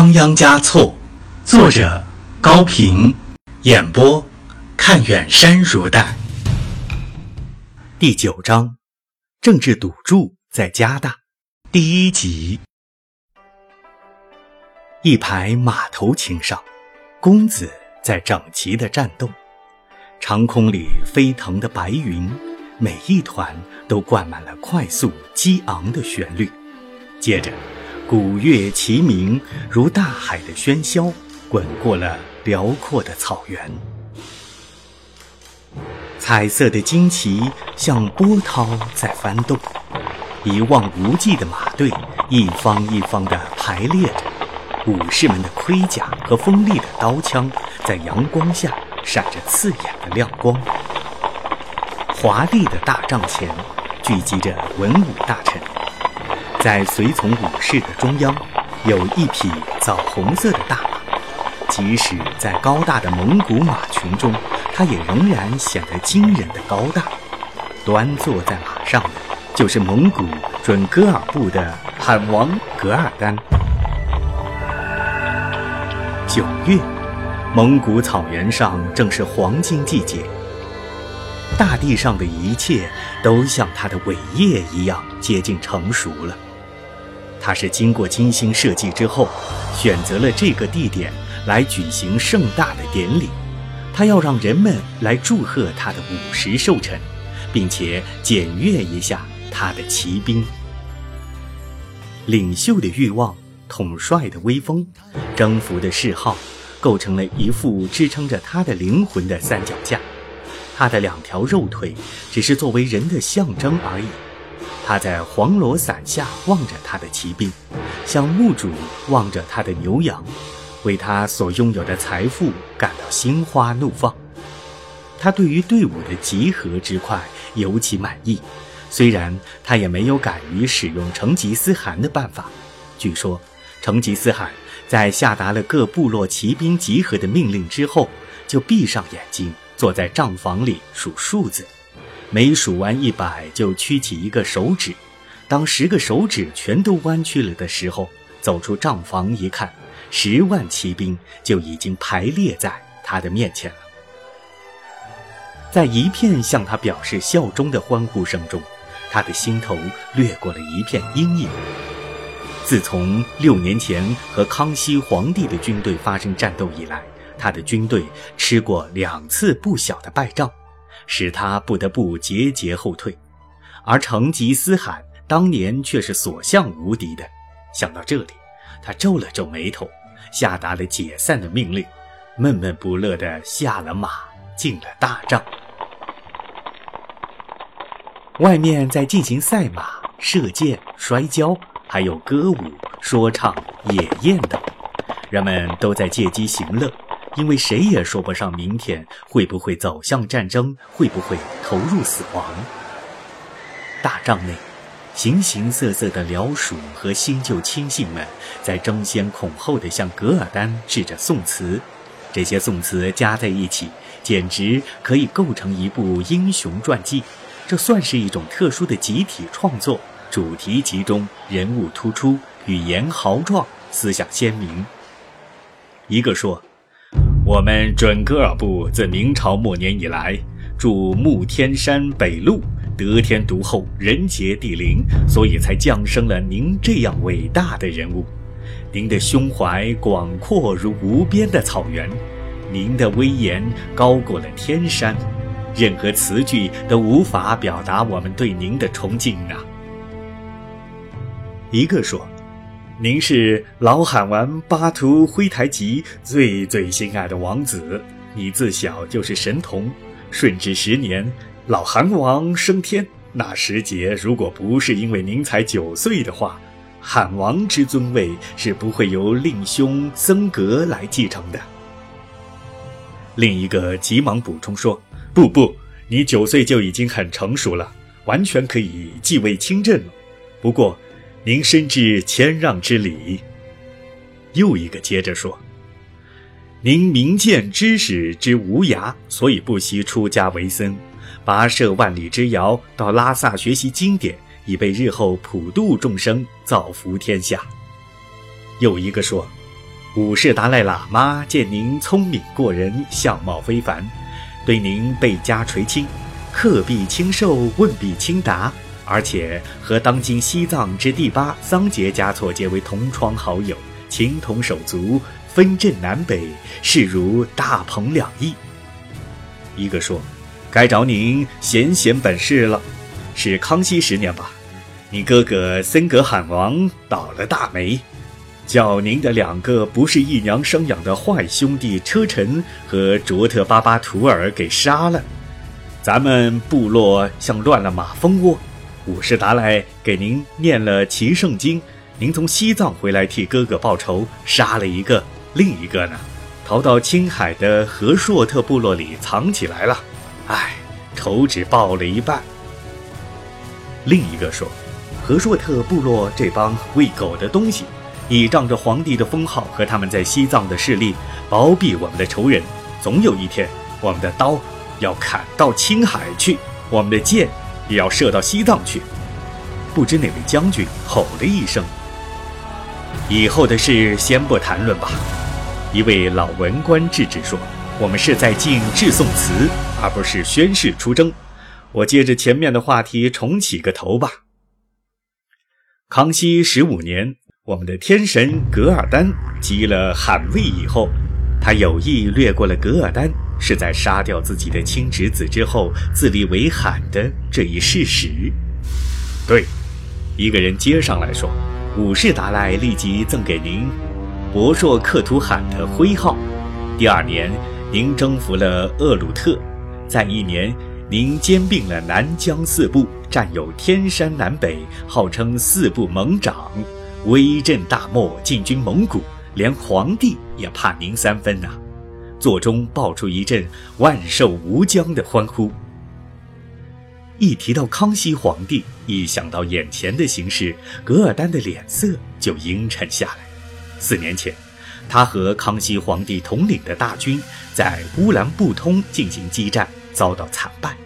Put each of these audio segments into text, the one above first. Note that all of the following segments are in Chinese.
仓央嘉措，作者高平，演播看远山如黛。第九章，政治赌注在加大。第一集，一排马头琴上，公子在整齐的战斗，长空里飞腾的白云，每一团都灌满了快速激昂的旋律。接着。鼓乐齐鸣，如大海的喧嚣，滚过了辽阔的草原。彩色的旌旗像波涛在翻动，一望无际的马队一方一方地排列着，武士们的盔甲和锋利的刀枪在阳光下闪着刺眼的亮光。华丽的大帐前聚集着文武大臣。在随从武士的中央，有一匹枣红色的大马。即使在高大的蒙古马群中，它也仍然显得惊人的高大。端坐在马上的，就是蒙古准噶尔部的汗王噶尔丹。九月，蒙古草原上正是黄金季节，大地上的一切都像它的伟业一样接近成熟了。他是经过精心设计之后，选择了这个地点来举行盛大的典礼。他要让人们来祝贺他的五十寿辰，并且检阅一下他的骑兵。领袖的欲望、统帅的威风、征服的嗜好，构成了一副支撑着他的灵魂的三脚架。他的两条肉腿只是作为人的象征而已。他在黄罗伞下望着他的骑兵，像牧主望着他的牛羊，为他所拥有的财富感到心花怒放。他对于队伍的集合之快尤其满意，虽然他也没有敢于使用成吉思汗的办法。据说，成吉思汗在下达了各部落骑兵集合的命令之后，就闭上眼睛，坐在帐房里数数字。每数完一百，就屈起一个手指。当十个手指全都弯曲了的时候，走出帐房一看，十万骑兵就已经排列在他的面前了。在一片向他表示效忠的欢呼声中，他的心头掠过了一片阴影。自从六年前和康熙皇帝的军队发生战斗以来，他的军队吃过两次不小的败仗。使他不得不节节后退，而成吉思汗当年却是所向无敌的。想到这里，他皱了皱眉头，下达了解散的命令，闷闷不乐地下了马，进了大帐。外面在进行赛马、射箭、摔跤，还有歌舞、说唱、野宴等，人们都在借机行乐。因为谁也说不上明天会不会走向战争，会不会投入死亡。大帐内，形形色色的僚属和新旧亲信们在争先恐后地向噶尔丹致着宋词，这些宋词加在一起，简直可以构成一部英雄传记。这算是一种特殊的集体创作，主题集中，人物突出，语言豪壮，思想鲜明。一个说。我们准噶尔部自明朝末年以来，驻慕天山北麓，得天独厚，人杰地灵，所以才降生了您这样伟大的人物。您的胸怀广阔如无边的草原，您的威严高过了天山，任何词句都无法表达我们对您的崇敬啊！一个说。您是老罕王巴图灰台吉最最心爱的王子，你自小就是神童。顺治十年，老韩王升天，那时节如果不是因为您才九岁的话，罕王之尊位是不会由令兄僧格来继承的。另一个急忙补充说：“不不，你九岁就已经很成熟了，完全可以继位亲政了。不过。”您深知谦让之礼。又一个接着说：“您明见知识之无涯，所以不惜出家为僧，跋涉万里之遥到拉萨学习经典，以备日后普度众生，造福天下。”又一个说：“五世达赖喇嘛见您聪明过人，相貌非凡，对您倍加垂青，客必亲授，问必亲答，而且和当今西藏之第八桑杰嘉措结为同窗好友，情同手足，分镇南北，视如大鹏两翼。一个说：“该找您显显本事了，是康熙十年吧？你哥哥森格罕王倒了大霉。”叫您的两个不是一娘生养的坏兄弟车臣和卓特巴巴图尔给杀了，咱们部落像乱了马蜂窝。五世达赖给您念了齐圣经，您从西藏回来替哥哥报仇，杀了一个，另一个呢，逃到青海的和硕特部落里藏起来了。唉，仇只报了一半。另一个说，和硕特部落这帮喂狗的东西。倚仗着皇帝的封号和他们在西藏的势力，包庇我们的仇人。总有一天，我们的刀要砍到青海去，我们的剑也要射到西藏去。不知哪位将军吼了一声：“以后的事先不谈论吧。”一位老文官制止说：“我们是在敬致颂词，而不是宣誓出征。”我接着前面的话题重启个头吧。康熙十五年。我们的天神噶尔丹即了汗位以后，他有意掠过了噶尔丹，是在杀掉自己的亲侄子之后自立为罕的这一事实。对，一个人接上来说，五世达赖立即赠给您博硕克图罕的徽号。第二年，您征服了厄鲁特，在一年，您兼并了南疆四部，占有天山南北，号称四部盟长。威震大漠，进军蒙古，连皇帝也怕您三分呐！座中爆出一阵“万寿无疆”的欢呼。一提到康熙皇帝，一想到眼前的形势，噶尔丹的脸色就阴沉下来。四年前，他和康熙皇帝统领的大军在乌兰布通进行激战，遭到惨败，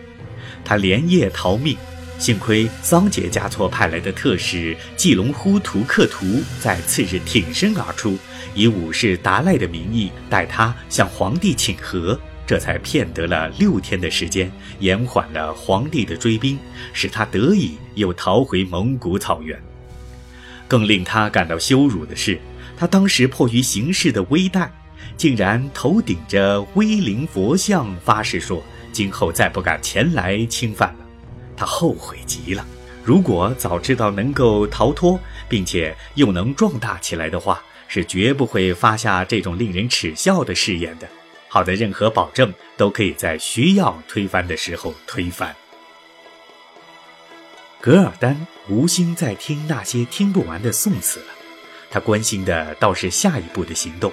他连夜逃命。幸亏桑杰嘉措派来的特使季隆呼图克图在次日挺身而出，以武士达赖的名义带他向皇帝请和，这才骗得了六天的时间，延缓了皇帝的追兵，使他得以又逃回蒙古草原。更令他感到羞辱的是，他当时迫于形势的危殆，竟然头顶着威灵佛像发誓说，今后再不敢前来侵犯了。他后悔极了。如果早知道能够逃脱，并且又能壮大起来的话，是绝不会发下这种令人耻笑的誓言的。好的，任何保证都可以在需要推翻的时候推翻。噶尔丹无心再听那些听不完的宋词了，他关心的倒是下一步的行动。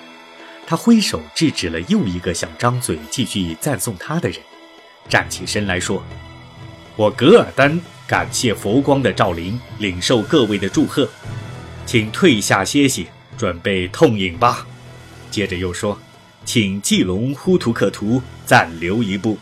他挥手制止了又一个想张嘴继续赞颂他的人，站起身来说。我噶尔丹感谢佛光的照临，领受各位的祝贺，请退下歇息，准备痛饮吧。接着又说，请季龙呼图克图暂留一步。